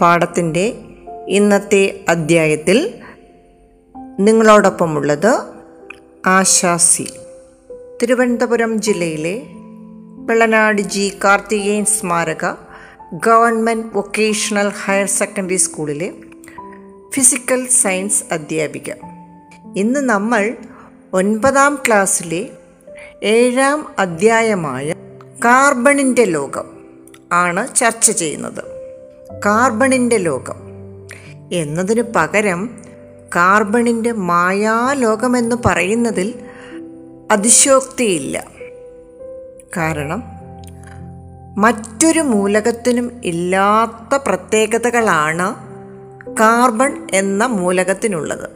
പാഠത്തിന്റെ ഇന്നത്തെ അധ്യായത്തിൽ നിങ്ങളോടൊപ്പമുള്ളത് ആശാസി തിരുവനന്തപുരം ജില്ലയിലെ വെള്ളനാട് ജി. കാർത്തികേയൻ സ്മാരക ഗവൺമെന്റ് വൊക്കേഷണൽ ഹയർ സെക്കൻഡറി സ്കൂളിലെ ഫിസിക്കൽ സയൻസ് അധ്യാപിക. ഇന്ന് നമ്മൾ ഒൻപതാം ക്ലാസ്സിലെ ഏഴാം അധ്യായമായ കാർബണിന്റെ ലോകം ആണ് ചർച്ച ചെയ്യുന്നത്. കാർബണിന്റെ ലോകം. എന്നതിന് പകരം കാർബണിന്റെ മായാലോകമെന്ന് പറയുന്നതിൽ അതിശോക്തിയില്ല. കാരണം മറ്റൊരു മൂലകത്തിനും ഇല്ലാത്ത പ്രത്യേകതകളാണ് കാർബൺ എന്ന മൂലകത്തിനുള്ളത്.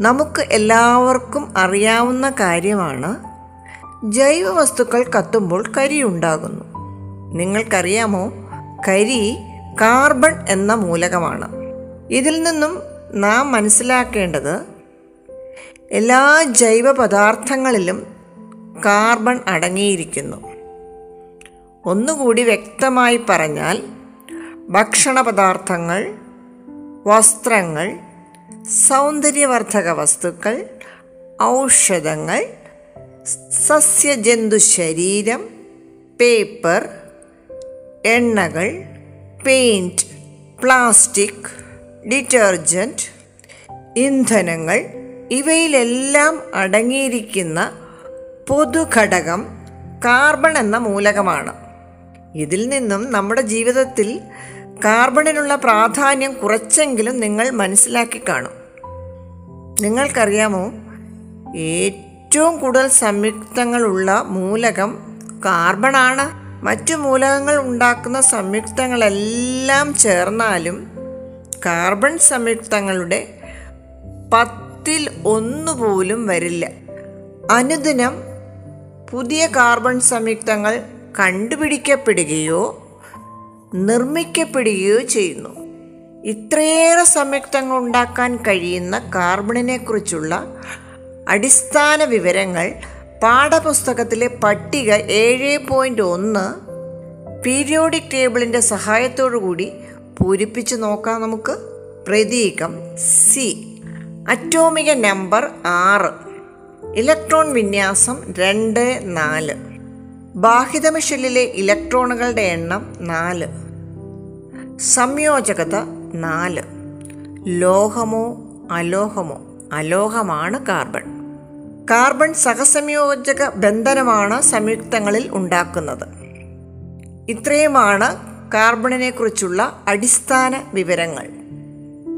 നമുക്ക് എല്ലാവർക്കും അറിയാവുന്ന കാര്യമാണ് ജൈവ വസ്തുക്കൾ കത്തുമ്പോൾ കരിയുണ്ടാകുന്നു. നിങ്ങൾക്കറിയാമോ? കരി കാർബൺ എന്ന മൂലകമാണ്. ഇതിൽ നിന്നും നാം മനസ്സിലാക്കേണ്ടത് എല്ലാ ജൈവ പദാർത്ഥങ്ങളിലും കാർബൺ അടങ്ങിയിരിക്കുന്നു. ഒന്നുകൂടി വ്യക്തമായി പറഞ്ഞാൽ ഭക്ഷണ പദാർത്ഥങ്ങൾ വസ്ത്രങ്ങൾ സൗന്ദര്യവർദ്ധക വസ്തുക്കൾ ഔഷധങ്ങൾ സസ്യജന്തു ശരീരം പേപ്പർ എണ്ണകൾ പെയിന്റ് പ്ലാസ്റ്റിക് ഡിറ്റർജന്റ് ഇന്ധനങ്ങൾ ഇവയിലെല്ലാം അടങ്ങിയിരിക്കുന്ന പൊതുഘടകം കാർബൺ എന്ന മൂലകമാണ്. ഇതിൽ നിന്നും നമ്മുടെ ജീവിതത്തിൽ കാർബണിനുള്ള പ്രാധാന്യം കുറച്ചെങ്കിലും നിങ്ങൾ മനസ്സിലാക്കി കാണും. നിങ്ങൾക്കറിയാമോ? ഏറ്റവും കൂടുതൽ സംയുക്തങ്ങളുള്ള മൂലകം കാർബണാണ്. മറ്റു മൂലകങ്ങൾ ഉണ്ടാക്കുന്ന സംയുക്തങ്ങളെല്ലാം ചേർന്നാലും കാർബൺ സംയുക്തങ്ങളുടെ പത്തിൽ ഒന്നുപോലും വരില്ല. അനുദിനം പുതിയ കാർബൺ സംയുക്തങ്ങൾ കണ്ടുപിടിക്കപ്പെടുകയോ നിർമ്മിക്കപ്പെടുകയോ ചെയ്യുന്നു. ഇത്രയേറെ സംയുക്തങ്ങൾ ഉണ്ടാക്കാൻ കഴിയുന്ന കാർബണിനെക്കുറിച്ചുള്ള അടിസ്ഥാന വിവരങ്ങൾ പാഠപുസ്തകത്തിലെ പട്ടിക ഏഴ് പോയിന്റ് ഒന്ന് പീരിയോഡിക് ടേബിളിന്റെ കൂടി പൂരിപ്പിച്ച് നോക്കാം നമുക്ക്. പ്രതീകം സി. അറ്റോമിക നമ്പർ ആറ്. ഇലക്ട്രോൺ വിന്യാസം രണ്ട് നാല്. ബാഹിതമ ഷെല്ലിലെ ഇലക്ട്രോണുകളുടെ എണ്ണം നാല്. സംയോജകത നാല്. ലോഹമോ അലോഹമോ? അലോഹമാണ് കാർബൺ. കാർബൺ സഹസംയോജക ബന്ധനമാണ് സംയുക്തങ്ങളിൽ ഉണ്ടാക്കുന്നത്. ഇത്രയുമാണ് കാർബണിനെ കുറിച്ചുള്ള അടിസ്ഥാന വിവരങ്ങൾ.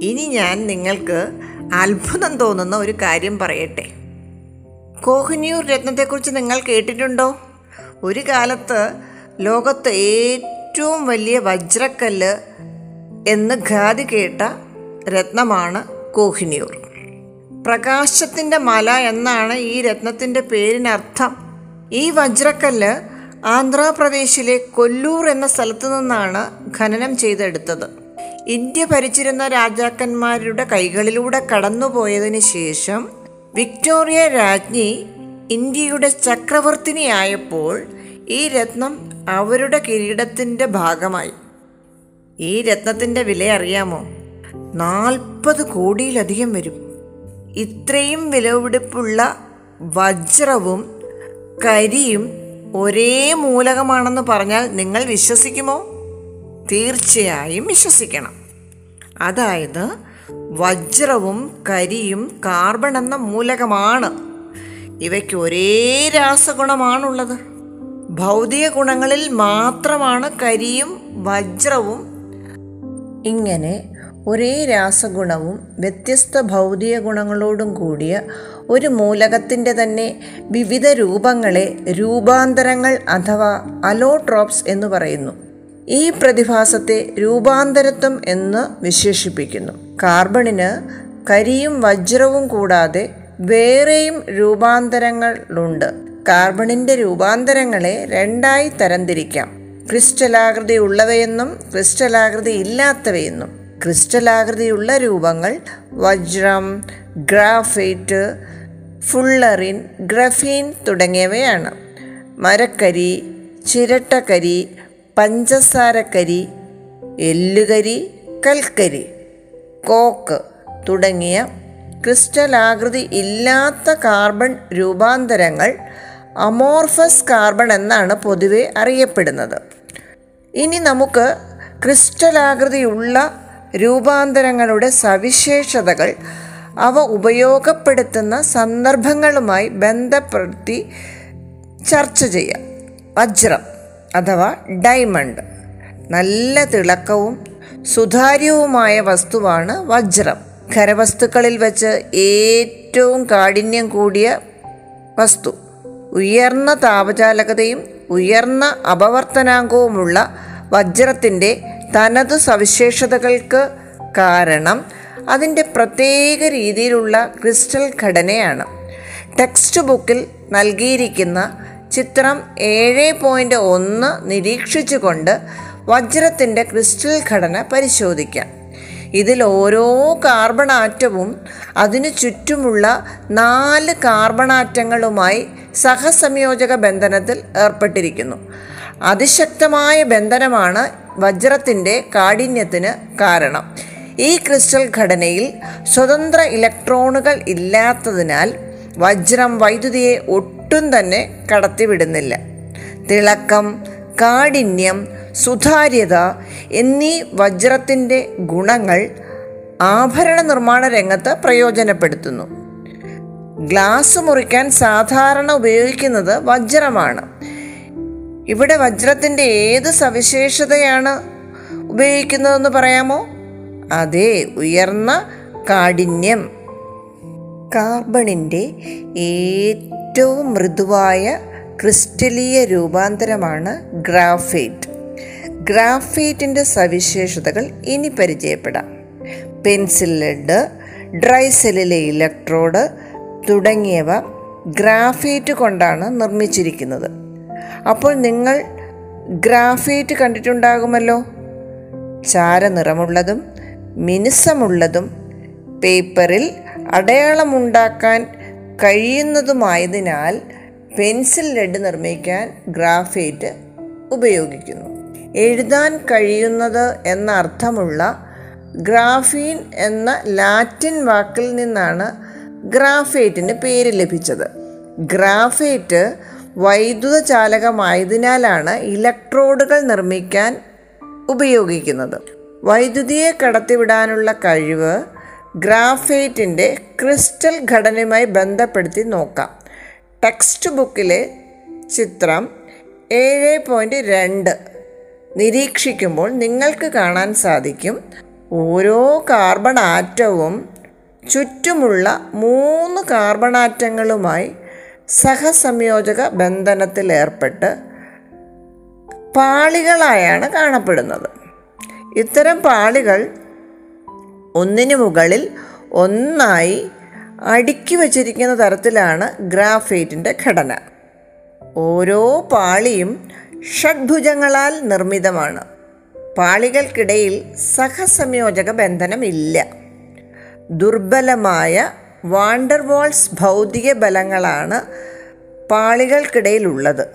ഇനി ഞാൻ നിങ്ങൾക്ക് അത്ഭുതം തോന്നുന്ന ഒരു കാര്യം പറയട്ടെ. കോഹിനിയൂർ രത്നത്തെക്കുറിച്ച് നിങ്ങൾ കേട്ടിട്ടുണ്ടോ? ഒരു കാലത്ത് ലോകത്ത് ഏറ്റവും വലിയ വജ്രക്കല്ല് എന്ന് ഖാതി കേട്ട രത്നമാണ് കോഹിന്യൂർ പ്രകാശത്തിന്റെ മല എന്നാണ് ഈ രത്നത്തിന്റെ പേരിനർത്ഥം. ഈ വജ്രക്കല്ല് ആന്ധ്രാപ്രദേശിലെ കൊല്ലൂർ എന്ന സ്ഥലത്തു നിന്നാണ് ഖനനം ചെയ്തെടുത്തത്. ഇന്ത്യ ഭരിച്ചിരുന്ന രാജാക്കന്മാരുടെ കൈകളിലൂടെ കടന്നുപോയതിന് ശേഷം വിക്ടോറിയ രാജ്ഞി ഇന്ത്യയുടെ ചക്രവർത്തിനിയായപ്പോൾ ഈ രത്നം അവരുടെ കിരീടത്തിന്റെ ഭാഗമായി. ഈ രത്നത്തിന്റെ വില അറിയാമോ? നാൽപ്പത് കോടിയിലധികം വരും. ഇത്രയും വിലപിടിപ്പുള്ള വജ്രവും കരിയും ഒരേ മൂലകമാണെന്ന് പറഞ്ഞാൽ നിങ്ങൾ വിശ്വസിക്കുമോ? തീർച്ചയായും വിശ്വസിക്കണം. അതായത് വജ്രവും കരിയും കാർബൺ എന്ന മൂലകമാണ്. ഇവയ്ക്ക് ഒരേ രാസഗുണമാണുള്ളത്. ഭൗതിക ഗുണങ്ങളിൽ മാത്രമാണ് കരിയും വജ്രവും ഇങ്ങനെ ഒരേ രാസഗുണവും വ്യത്യസ്ത ഭൗതിക ഗുണങ്ങളോടും കൂടിയ ഒരു മൂലകത്തിന്റെ തന്നെ വിവിധ രൂപങ്ങളെ രൂപാന്തരങ്ങൾ അഥവാ അലോട്രോപ്സ് എന്ന് പറയുന്നു. ഈ പ്രതിഭാസത്തെ രൂപാന്തരത്വം എന്ന് വിശേഷിപ്പിക്കുന്നു. കാർബണിന് കരിയും വജ്രവും കൂടാതെ വേറെയും രൂപാന്തരങ്ങളുണ്ട് കാർബണിന്റെ രൂപാന്തരങ്ങളെ രണ്ടായി തരംതിരിക്കാം. ക്രിസ്റ്റലാകൃതി ഉള്ളവയെന്നും ക്രിസ്റ്റലാകൃതി ഇല്ലാത്തവയെന്നും. ക്രിസ്റ്റലാകൃതിയുള്ള രൂപങ്ങൾ വജ്രം ഗ്രാഫൈറ്റ് ഫുള്ളറിൻ ഗ്രഫീൻ തുടങ്ങിയവയാണ്. മരക്കരി ചിരട്ടക്കരി പഞ്ചസാരക്കരി എല്ലുകരി കൽക്കരി കോക്ക് തുടങ്ങിയ ക്രിസ്റ്റലാകൃതി ഇല്ലാത്ത കാർബൺ രൂപാന്തരങ്ങൾ അമോർഫസ് കാർബൺ എന്നാണ് പൊതുവെ അറിയപ്പെടുന്നത്. ഇനി നമുക്ക് ക്രിസ്റ്റലാകൃതിയുള്ള രൂപാന്തരങ്ങളുടെ സവിശേഷതകൾ അവ ഉപയോഗപ്പെടുത്തുന്ന സന്ദർഭങ്ങളുമായി ബന്ധപ്പെടുത്തി ചർച്ച ചെയ്യാം. വജ്രം അഥവാ ഡയമണ്ട് നല്ല തിളക്കവും സുതാര്യവുമായ വസ്തുവാണ് വജ്രം. ഖരവസ്തുക്കളിൽ വച്ച് ഏറ്റവും കാഠിന്യം കൂടിയ വസ്തു. ഉയർന്ന താപചാലകതയും ഉയർന്ന അപവർത്തനാങ്കവുമുള്ള വജ്രത്തിന്റെ തനതു സവിശേഷതകൾക്ക് കാരണം അതിന്റെ പ്രത്യേക രീതിയിലുള്ള ക്രിസ്റ്റൽ ഘടനയാണ്. ടെക്സ്റ്റ് ബുക്കിൽ നൽകിയിരിക്കുന്ന ചിത്രം ഏഴ് പോയിന്റ് ഒന്ന് നിരീക്ഷിച്ചുകൊണ്ട് വജ്രത്തിന്റെ ക്രിസ്റ്റൽ ഘടന പരിശോധിക്കാം. ഇതിൽ ഓരോ കാർബൺ ആറ്റവും അതിനു ചുറ്റുമുള്ള നാല് കാർബൺ ആറ്റങ്ങളുമായി സഹസംയോജക ബന്ധനത്തിൽ ഏർപ്പെട്ടിരിക്കുന്നു. അതിശക്തമായ ബന്ധനമാണ് വജ്രത്തിന്റെ കാഠിന്യത്തിന് കാരണം. ഈ ക്രിസ്റ്റൽ ഘടനയിൽ സ്വതന്ത്ര ഇലക്ട്രോണുകൾ ഇല്ലാത്തതിനാൽ വജ്രം വൈദ്യുതിയെ ഒട്ടും തന്നെ കടത്തിവിടുന്നില്ല. തിളക്കം കാഠിന്യം സുതാര്യത എന്നീ വജ്രത്തിന്റെ ഗുണങ്ങൾ ആഭരണ നിർമ്മാണ രംഗത്ത് പ്രയോജനപ്പെടുത്തുന്നു. ഗ്ലാസ് മുറിക്കാൻ സാധാരണ ഉപയോഗിക്കുന്നത് വജ്രമാണ്. ഇവിടെ വജ്രത്തിന്റെ ഏത് സവിശേഷതയാണ് ഉപയോഗിക്കുന്നതെന്ന് പറയാമോ? അതെ ഉയർന്ന കാഠിന്യം. കാർബണിന്റെ ഏറ്റവും മൃദുവായ ക്രിസ്റ്റലീയ രൂപാന്തരമാണ് ഗ്രാഫൈറ്റ്. ഗ്രാഫൈറ്റിന്റെ സവിശേഷതകൾ ഇനി പരിചയപ്പെടാം. പെൻസിൽ ലെഡ് ഡ്രൈ സെല്ലിലെ ഇലക്ട്രോഡ് തുടങ്ങിയവ ഗ്രാഫൈറ്റ് കൊണ്ടാണ് നിർമ്മിച്ചിരിക്കുന്നത്. അപ്പോൾ നിങ്ങൾ ഗ്രാഫൈറ്റ് കണ്ടിട്ടുണ്ടാകുമല്ലോ. ചാരനിറമുള്ളതും മിനുസമുള്ളതും പേപ്പറിൽ അടയാളമുണ്ടാക്കാൻ കഴിയുന്നതുമായതിനാൽ പെൻസിൽ ലെഡ് നിർമ്മിക്കാൻ ഗ്രാഫൈറ്റ് ഉപയോഗിക്കുന്നു. എഴുതാൻ കഴിയുന്നത് എന്ന അർത്ഥമുള്ള ഗ്രാഫീൻ എന്ന ലാറ്റിൻ വാക്കിൽ നിന്നാണ് ഗ്രാഫൈറ്റിന് പേര് ലഭിച്ചത്. ഗ്രാഫൈറ്റ് വൈദ്യുത ചാലകമായതിനാലാണ് ഇലക്ട്രോഡുകൾ നിർമ്മിക്കാൻ ഉപയോഗിക്കുന്നത്. വൈദ്യുതിയെ കടത്തിവിടാനുള്ള കഴിവ് ഗ്രാഫൈറ്റിന്റെ ക്രിസ്റ്റൽ ഘടനയുമായി ബന്ധപ്പെടുത്തി നോക്കാം. ടെക്സ്റ്റ് ബുക്കിലെ ചിത്രം ഏഴ് പോയിന്റ് രണ്ട് നിരീക്ഷിക്കുമ്പോൾ നിങ്ങൾക്ക് കാണാൻ സാധിക്കും. ഓരോ കാർബൺ ആറ്റവും ചുറ്റുമുള്ള മൂന്ന് കാർബൺ ആറ്റങ്ങളുമായി സഹസംയോജക ബന്ധനത്തിലേർപ്പെട്ട് പാളികളായാണ് കാണപ്പെടുന്നത്. ഇത്തരം പാളികൾ ഒന്നിനു മുകളിൽ ഒന്നായി അടുക്കി വച്ചിരിക്കുന്ന തരത്തിലാണ് ഗ്രാഫൈറ്റിന്റെ ഘടന. ഓരോ പാളിയും ഷഡ്ഭുജങ്ങളാൽ നിർമ്മിതമാണ്. പാളികൾക്കിടയിൽ സഹസംയോജക ബന്ധനമില്ല. ദുർബലമായ വാണ്ടർവാൾസ് ഭൗതിക ബലങ്ങളാണ് പാളികൾക്കിടയിലുള്ളത്.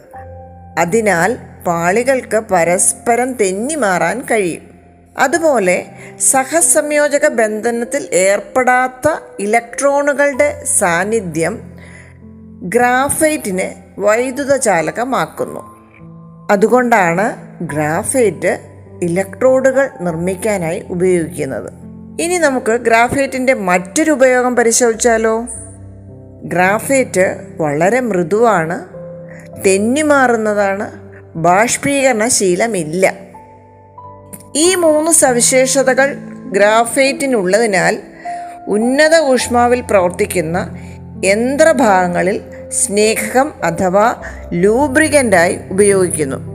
അതിനാൽ പാളികൾക്ക് പരസ്പരം തെന്നിമാറാൻ കഴിയും. അതുപോലെ സഹസംയോജക ബന്ധനത്തിൽ ഏർപ്പെടാത്ത ഇലക്ട്രോണുകളുടെ സാന്നിധ്യം ഗ്രാഫൈറ്റിനെ വൈദ്യുത ചാലകമാക്കുന്നു അതുകൊണ്ടാണ് ഗ്രാഫൈറ്റ് ഇലക്ട്രോഡുകൾ നിർമ്മിക്കാനായി ഉപയോഗിക്കുന്നത്. ഇനി നമുക്ക് ഗ്രാഫൈറ്റിന്റെ മറ്റൊരു ഉപയോഗം പരിശോധിച്ചാലോ? ഗ്രാഫൈറ്റ് വളരെ മൃദുവാണ് തെന്നിമാറുന്നതാണ് ബാഷ്പീകരണ ശീലമില്ല ഈ മൂന്ന് സവിശേഷതകൾ ഗ്രാഫൈറ്റിനുള്ളതിനാൽ ഉന്നത ഊഷ്മാവിൽ പ്രവർത്തിക്കുന്ന യന്ത്രഭാഗങ്ങളിൽ സ്നേഹകം അഥവാ ലൂബ്രിക്കന്റായി ഉപയോഗിക്കുന്നു.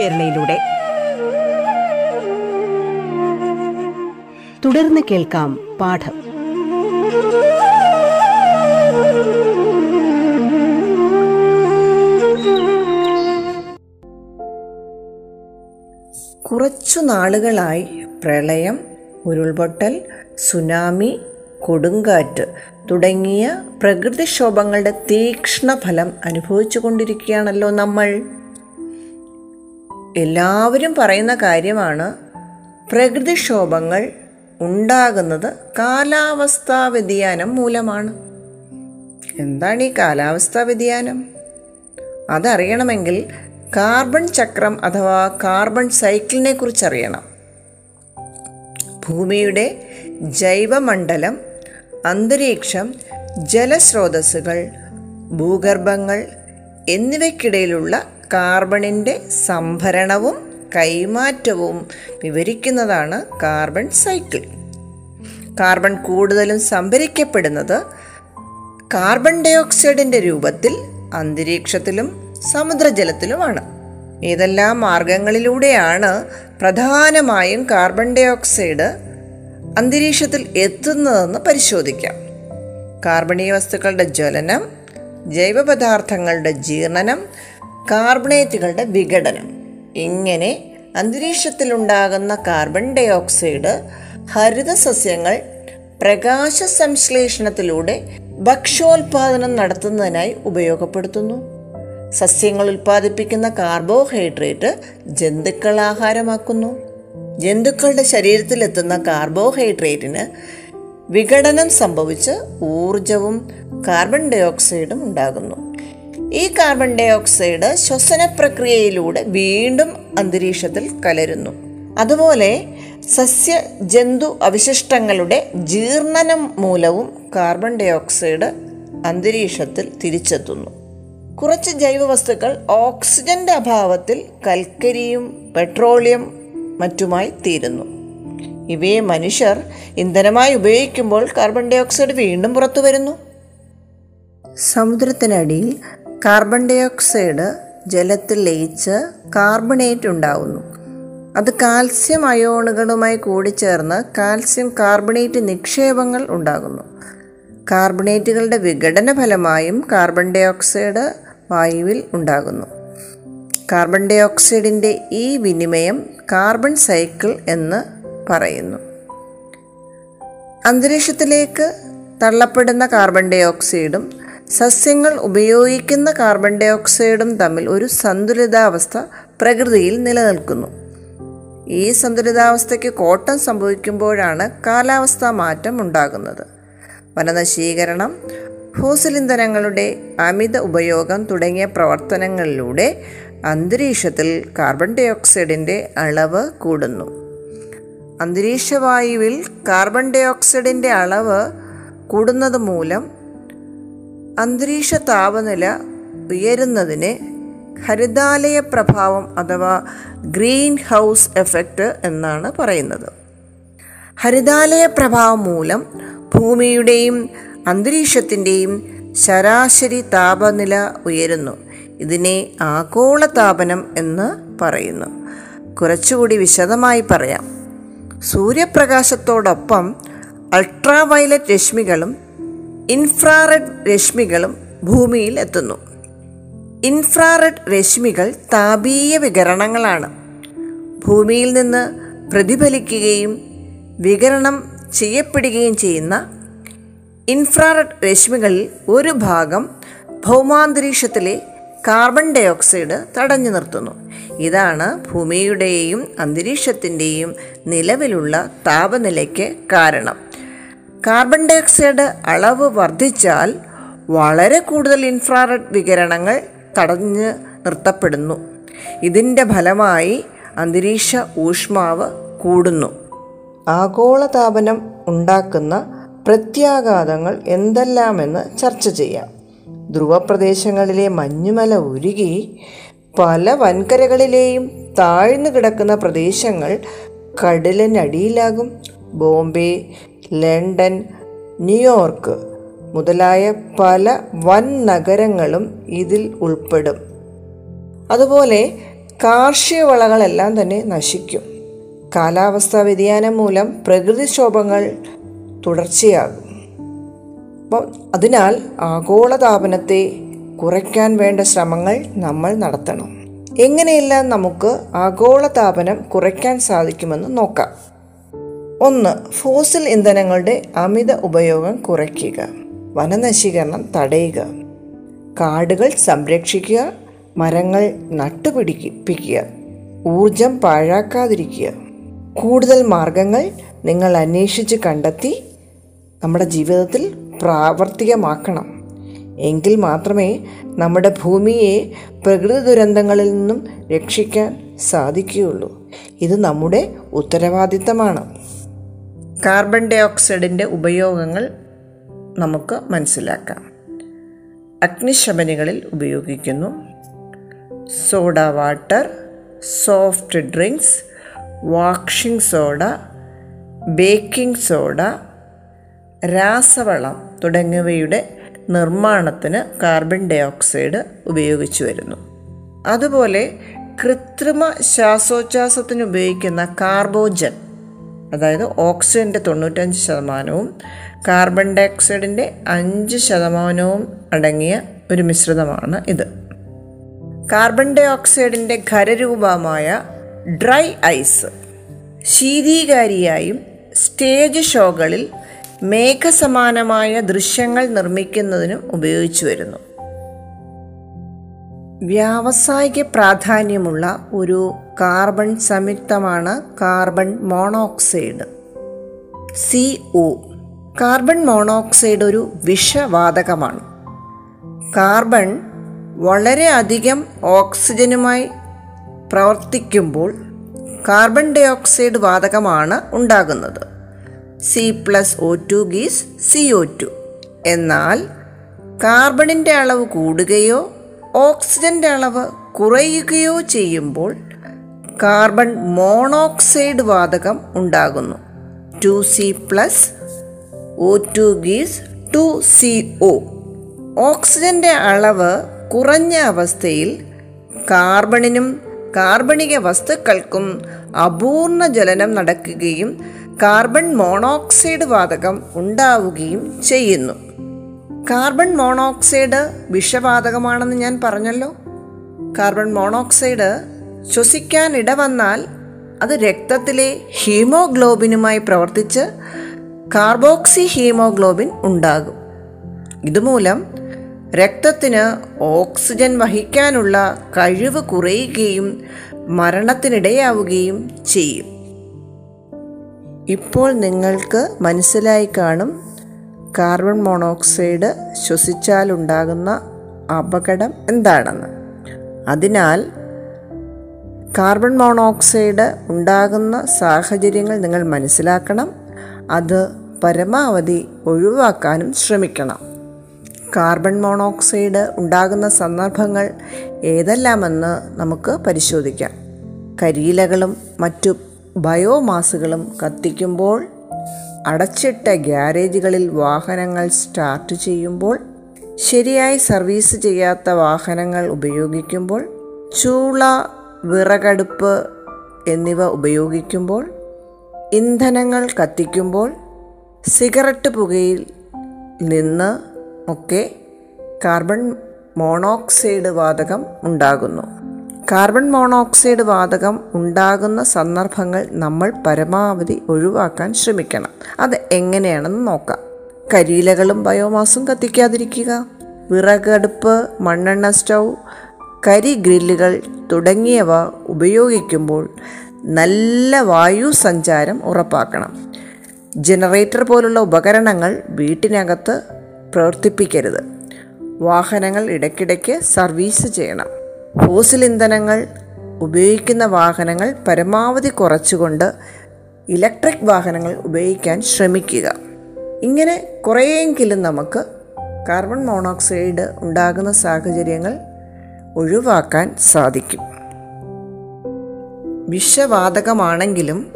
കേരളയിലൂടെ. തുടർന്ന് കേൾക്കാം പാഠം. കുറച്ചു നാളുകളായി പ്രളയം ഉരുൾപൊട്ടൽ സുനാമി കൊടുങ്കാറ്റ് തുടങ്ങിയ പ്രകൃതിക്ഷോഭങ്ങളുടെ തീക്ഷ്ണ ഫലം അനുഭവിച്ചു കൊണ്ടിരിക്കുകയാണല്ലോ നമ്മൾ. എല്ലാവരും പറയുന്ന കാര്യമാണ് പ്രകൃതിക്ഷോഭങ്ങൾ ഉണ്ടാകുന്നത് കാലാവസ്ഥാ വ്യതിയാനം മൂലമാണ്. എന്താണ് ഈ കാലാവസ്ഥാ വ്യതിയാനം? അതറിയണമെങ്കിൽ കാർബൺ ചക്രം അഥവാ കാർബൺ സൈക്കിളിനെ കുറിച്ചറിയണം. ഭൂമിയുടെ ജൈവമണ്ഡലം അന്തരീക്ഷം ജലസ്രോതസ്സുകൾ ഭൂഗർഭങ്ങൾ എന്നിവയ്ക്കിടയിലുള്ള കാർബണിന്റെ സംഭരണവും കൈമാറ്റവും വിവരിക്കുന്നതാണ് കാർബൺ സൈക്കിൾ. കാർബൺ കൂടുതലും സംഭരിക്കപ്പെടുന്നത് കാർബൺ ഡയോക്സൈഡിന്റെ രൂപത്തിൽ അന്തരീക്ഷത്തിലും സമുദ്രജലത്തിലുമാണ്. ഏതെല്ലാം മാർഗങ്ങളിലൂടെയാണ് പ്രധാനമായും കാർബൺ ഡയോക്സൈഡ് അന്തരീക്ഷത്തിൽ എത്തുന്നതെന്ന് പരിശോധിക്കാം. കാർബണീയ വസ്തുക്കളുടെ ജ്വലനം ജൈവപദാർത്ഥങ്ങളുടെ ജീർണനം കാർബണേറ്റുകളുടെ വിഘടനം. ഇങ്ങനെ അന്തരീക്ഷത്തിലുണ്ടാകുന്ന കാർബൺ ഡയോക്സൈഡ് ഹരിത സസ്യങ്ങൾ പ്രകാശ സംശ്ലേഷണത്തിലൂടെ ഭക്ഷ്യോൽപാദനം നടത്തുന്നതിനായി ഉപയോഗപ്പെടുത്തുന്നു. സസ്യങ്ങൾ ഉൽപ്പാദിപ്പിക്കുന്ന കാർബോഹൈഡ്രേറ്റ് ജന്തുക്കൾ ആഹാരമാക്കുന്നു. ജന്തുക്കളുടെ ശരീരത്തിലെത്തുന്ന കാർബോഹൈഡ്രേറ്റിന് വിഘടനം സംഭവിച്ച് ഊർജവും കാർബൺ ഡയോക്സൈഡും ഉണ്ടാകുന്നു. ഈ കാർബൺ ഡൈ ഓക്സൈഡ് ശ്വസന പ്രക്രിയയിലൂടെ വീണ്ടും അന്തരീക്ഷത്തിൽ കലരുന്നു. അതുപോലെ സസ്യ ജന്തു അവശിഷ്ടങ്ങളുടെ ജീർണനം മൂലവും കാർബൺ ഡൈ ഓക്സൈഡ് അന്തരീക്ഷത്തിൽ തിരിച്ചെത്തുന്നു. കുറച്ച് ജൈവവസ്തുക്കൾ ഓക്സിജന്റെ അഭാവത്തിൽ കൽക്കരിയും പെട്രോളിയം മറ്റുമായി തീരുന്നു. ഇവയെ മനുഷ്യർ ഇന്ധനമായി ഉപയോഗിക്കുമ്പോൾ കാർബൺ ഡൈ ഓക്സൈഡ് വീണ്ടും പുറത്തു വരുന്നു സമുദ്രത്തിനടിയിൽ കാർബൺ ഡൈ ഓക്സൈഡ് ജലത്തിൽ ലയിച്ച് കാർബണേറ്റ് ഉണ്ടാവുന്നു. അത് കാൽസ്യം അയോണുകളുമായി കൂടിച്ചേർന്ന് കാൽസ്യം കാർബണേറ്റ് നിക്ഷേപങ്ങൾ ഉണ്ടാകുന്നു. കാർബണേറ്റുകളുടെ വിഘടന ഫലമായും കാർബൺ ഡൈ ഓക്സൈഡ് വായുവിൽ ഉണ്ടാകുന്നു. കാർബൺ ഡൈ ഡയോക്സൈഡിന്റെ ഈ വിനിമയം കാർബൺ സൈക്കിൾ എന്ന് പറയുന്നു. അന്തരീക്ഷത്തിലേക്ക് തള്ളപ്പെടുന്ന കാർബൺ ഡൈ ഡയോക്സൈഡും സസ്യങ്ങൾ ഉപയോഗിക്കുന്ന കാർബൺ ഡൈ ഓക്സൈഡും തമ്മിൽ ഒരു സന്തുലിതാവസ്ഥ പ്രകൃതിയിൽ നിലനിൽക്കുന്നു. ഈ സന്തുലിതാവസ്ഥയ്ക്ക് കോട്ടം സംഭവിക്കുമ്പോഴാണ് കാലാവസ്ഥാ മാറ്റം ഉണ്ടാകുന്നത്. വനനശീകരണം ഫോസിൽ ഇന്ധനങ്ങളുടെ അമിത ഉപയോഗം തുടങ്ങിയ പ്രവർത്തനങ്ങളിലൂടെ അന്തരീക്ഷത്തിൽ കാർബൺ ഡൈ ഓക്സൈഡിന്റെ അളവ് കൂടുന്നു. അന്തരീക്ഷവായുവിൽ കാർബൺ ഡൈ ഓക്സൈഡിന്റെ അളവ് കൂടുന്നത് മൂലം അന്തരീക്ഷ താപനില ഉയരുന്നതിനെ ഹരിതാലയ പ്രഭാവം അഥവാ ഗ്രീൻ ഹൗസ് എഫക്റ്റ് എന്നാണ് പറയുന്നത്. ഹരിതാലയ പ്രഭാവം മൂലം ഭൂമിയുടെയും അന്തരീക്ഷത്തിന്റെയും ശരാശരി താപനില ഉയരുന്നു. ഇതിനെ ആഗോള താപനം എന്ന് പറയുന്നു. കുറച്ചുകൂടി വിശദമായി പറയാം. സൂര്യപ്രകാശത്തോടൊപ്പം അൾട്രാവയലറ്റ് രശ്മികളും ഇൻഫ്രാറെഡ് രശ്മികളും ഭൂമിയിൽ എത്തുന്നു. ഇൻഫ്രാറെഡ് രശ്മികൾ താപീയ വികരണങ്ങളാണ്. ഭൂമിയിൽ നിന്ന് പ്രതിഫലിക്കുകയും വികരണം ചെയ്യപ്പെടുകയും ചെയ്യുന്ന ഇൻഫ്രാറെഡ് രശ്മികളിൽ ഒരു ഭാഗം ഭൗമാന്തരീക്ഷത്തിലെ കാർബൺ ഡയോക്സൈഡ് തടഞ്ഞു നിർത്തുന്നു. ഇതാണ് ഭൂമിയുടെയും അന്തരീക്ഷത്തിന്റെയും നിലവിലുള്ള താപനിലയ്ക്ക് കാരണം. കാർബൺ ഡൈ ഓക്സൈഡ് അളവ് വർദ്ധിച്ചാൽ വളരെ കൂടുതൽ ഇൻഫ്രാറെഡ് വികിരണങ്ങൾ തടഞ്ഞ് നിർത്തപ്പെടുന്നു. ഇതിന്റെ ഫലമായി അന്തരീക്ഷ ഊഷ്മാവ് കൂടുന്നു. ആഗോളതാപനം ഉണ്ടാക്കുന്ന പ്രത്യാഘാതങ്ങൾ എന്തെല്ലാമെന്ന് ചർച്ച ചെയ്യാം. ധ്രുവപ്രദേശങ്ങളിലെ മഞ്ഞുമല ഉരുകി പല വൻകരകളിലെയും താഴ്ന്നു കിടക്കുന്ന പ്രദേശങ്ങൾ കടലിനടിയിലാകും. ബോംബെ ലണ്ടൻ ന്യൂയോർക്ക് മുതലായ പല വൻ നഗരങ്ങളും ഇതിൽ ഉൾപ്പെടും. അതുപോലെ കാർഷിക വിളകളെല്ലാം തന്നെ നശിക്കും. കാലാവസ്ഥാ വ്യതിയാനം മൂലം പ്രകൃതിക്ഷോഭങ്ങൾ തുടർച്ചയാകും. അപ്പം അതിനാൽ ആഗോളതാപനത്തെ കുറയ്ക്കാൻ വേണ്ട ശ്രമങ്ങൾ നമ്മൾ നടത്തണം. എങ്ങനെയെല്ലാം നമുക്ക് ആഗോളതാപനം കുറയ്ക്കാൻ സാധിക്കുമെന്ന് നോക്കാം. ഒന്ന് ഫോസിൽ ഇന്ധനങ്ങളുടെ അമിത ഉപയോഗം കുറയ്ക്കുക. വനനശീകരണം തടയുക. കാടുകൾ സംരക്ഷിക്കുക. മരങ്ങൾ നട്ടുപിടിപ്പിക്കുക. ഊർജം പാഴാക്കാതിരിക്കുക. കൂടുതൽ മാർഗങ്ങൾ നിങ്ങൾ അന്വേഷിച്ച് കണ്ടെത്തി നമ്മുടെ ജീവിതത്തിൽ പ്രാവർത്തികമാക്കണം. എങ്കിൽ മാത്രമേ നമ്മുടെ ഭൂമിയെ പ്രകൃതി ദുരന്തങ്ങളിൽ നിന്നും രക്ഷിക്കാൻ സാധിക്കുകയുള്ളൂ. ഇത് നമ്മുടെ ഉത്തരവാദിത്തമാണ്. കാർബൺ ഡൈ ഓക്സൈഡിന്റെ ഉപയോഗങ്ങൾ നമുക്ക് മനസ്സിലാക്കാം. അഗ്നിശമനികളിൽ ഉപയോഗിക്കുന്നു. Soda water soft drinks washing soda baking soda രാസവളം തുടങ്ങിയവയുടെ നിർമ്മാണത്തിന് കാർബൺ ഡൈ ഓക്സൈഡ് ഉപയോഗിച്ചു വരുന്നു. അതുപോലെ കൃത്രിമ ശ്വാസോച്ഛ്വാസത്തിന് ഉപയോഗിക്കുന്ന കാർബോജൻ അതായത് ഓക്സിജന്റെ തൊണ്ണൂറ്റഞ്ച് ശതമാനവും കാർബൺ ഡയോക്സൈഡിന്റെ അഞ്ച് ശതമാനവും അടങ്ങിയ ഒരു മിശ്രിതമാണ് ഇത്. കാർബൺ ഡയോക്സൈഡിന്റെ ഖരരൂപമായ ഡ്രൈ ഐസ് ശീതീകാരിയായും സ്റ്റേജ് ഷോകളിൽ മേഘസമാനമായ ദൃശ്യങ്ങൾ നിർമ്മിക്കുന്നതിനും ഉപയോഗിച്ചു വരുന്നു. വ്യാവസായിക പ്രാധാന്യമുള്ള ഒരു കാർബൺ സംയുക്തമാണ് carbon monoxide. C O. Carbon monoxide ഒരു വിഷവാതകമാണ്. കാർബൺ വളരെ അധികം ഓക്സിജനുമായി പ്രവർത്തിക്കുമ്പോൾ കാർബൺ ഡൈ ഓക്സൈഡ് വാതകമാണ് ഉണ്ടാകുന്നത്. C plus O two gives C O two. എന്നാൽ കാർബണിന്റെ അളവ് കൂടുകയോ ഓക്സിജന്റെ അളവ് കുറയുകയോ ചെയ്യുമ്പോൾ കാർബൺ മോണോക്സൈഡ് വാതകം ഉണ്ടാകുന്നു. Two C plus O two gives two C O ഓക്സിജന്റെ അളവ് കുറഞ്ഞ അവസ്ഥയിൽ കാർബണിനും കാർബണിക വസ്തുക്കൾക്കും അപൂർണ ജ്വലനം നടക്കുകയും കാർബൺ മോണോക്സൈഡ് വാതകം ഉണ്ടാവുകയും ചെയ്യുന്നു. കാർബൺ മോണോക്സൈഡ് വിഷവാതകമാണെന്ന് ഞാൻ പറഞ്ഞല്ലോ. കാർബൺ മോണോക്സൈഡ് ശ്വസിക്കാൻ ഇടവന്നാൽ അത് രക്തത്തിലെ ഹീമോഗ്ലോബിനുമായി പ്രവർത്തിച്ച് കാർബോക്സി ഹീമോഗ്ലോബിൻ ഉണ്ടാകും. ഇതുമൂലം രക്തത്തിന് ഓക്സിജൻ വഹിക്കാനുള്ള കഴിവ് കുറയുകയും മരണത്തിനിടയാവുകയും ചെയ്യും. ഇപ്പോൾ നിങ്ങൾക്ക് മനസ്സിലായി കാണും കാർബൺ മോണോക്സൈഡ് ശ്വസിച്ചാലുണ്ടാകുന്ന അപകടം എന്താണെന്ന്. അതിനാൽ കാർബൺ മോണോക്സൈഡ് ഉണ്ടാകുന്ന സാഹചര്യങ്ങൾ നിങ്ങൾ മനസ്സിലാക്കണം. അത് പരമാവധി ഒഴിവാക്കാനും ശ്രമിക്കണം. കാർബൺ മോണോക്സൈഡ് ഉണ്ടാകുന്ന സന്ദർഭങ്ങൾ ഏതെല്ലാമെന്ന് നമുക്ക് പരിശോധിക്കാം. കരിയിലകളും മറ്റു ബയോമാസുകളും കത്തിക്കുമ്പോൾ അടച്ചിട്ട ഗ്യാരേജുകളിൽ വാഹനങ്ങൾ സ്റ്റാർട്ട് ചെയ്യുമ്പോൾ ശരിയായി സർവീസ് ചെയ്യാത്ത വാഹനങ്ങൾ ഉപയോഗിക്കുമ്പോൾ ചൂള വിറകടുപ്പ് എന്നിവ ഉപയോഗിക്കുമ്പോൾ ഇന്ധനങ്ങൾ കത്തിക്കുമ്പോൾ സിഗരറ്റ് പുകയിൽ നിന്ന് ഒക്കെ കാർബൺ മോണോക്സൈഡ് വാതകം ഉണ്ടാകുന്നു. കാർബൺ മോണോക്സൈഡ് വാതകം ഉണ്ടാകുന്ന സന്ദർഭങ്ങൾ നമ്മൾ പരമാവധി ഒഴിവാക്കാൻ ശ്രമിക്കണം. അത് എങ്ങനെയാണെന്ന് നോക്കാം. കരിയിലകളും ബയോമാസും കത്തിക്കാതിരിക്കുക. വിറകടുപ്പ് മണ്ണെണ്ണ സ്റ്റൗ കരി ഗ്രില്ലുകൾ തുടങ്ങിയവ ഉപയോഗിക്കുമ്പോൾ നല്ല വായു സഞ്ചാരം ഉറപ്പാക്കണം. ജനറേറ്റർ പോലുള്ള ഉപകരണങ്ങൾ വീട്ടിനകത്ത് പ്രവർത്തിപ്പിക്കരുത്. വാഹനങ്ങൾ ഇടയ്ക്കിടയ്ക്ക് സർവീസ് ചെയ്യണം. ഫോസിൽ ഇന്ധനങ്ങൾ ഉപയോഗിക്കുന്ന വാഹനങ്ങൾ പരമാവധി കുറച്ചുകൊണ്ട് ഇലക്ട്രിക് വാഹനങ്ങൾ ഉപയോഗിക്കാൻ ശ്രമിക്കുക. ഇങ്ങനെ കുറേയെങ്കിലും നമുക്ക് കാർബൺ മോണോക്സൈഡ് ഉണ്ടാകുന്ന സാഹചര്യങ്ങൾ ഒഴിവാക്കാൻ സാധിക്കും. വിഷവാതകമാണെങ്കിലും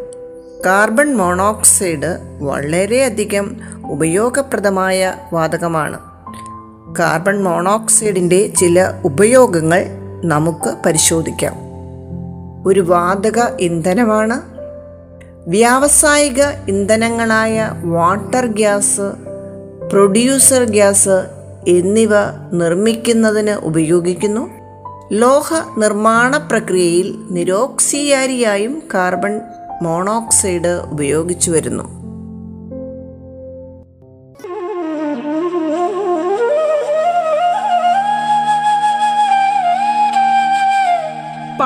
കാർബൺ മോണോക്സൈഡ് വളരെയധികം ഉപയോഗപ്രദമായ വാതകമാണ്. കാർബൺ മോണോക്സൈഡിന്റെ ചില ഉപയോഗങ്ങൾ നമുക്ക് പരിശോധിക്കാം. ഒരു വാതക ഇന്ധനമാണ്. വ്യാവസായിക ഇന്ധനങ്ങളായ വാട്ടർ ഗ്യാസ് പ്രൊഡ്യൂസർ ഗ്യാസ് എന്നിവ നിർമ്മിക്കുന്നതിന് ഉപയോഗിക്കുന്നു. ലോഹ നിർമ്മാണ പ്രക്രിയയിൽ നിരോക്സിയാരിയായും കാർബൺ മോണോക്സൈഡ് ഉപയോഗിച്ചു വരുന്നു.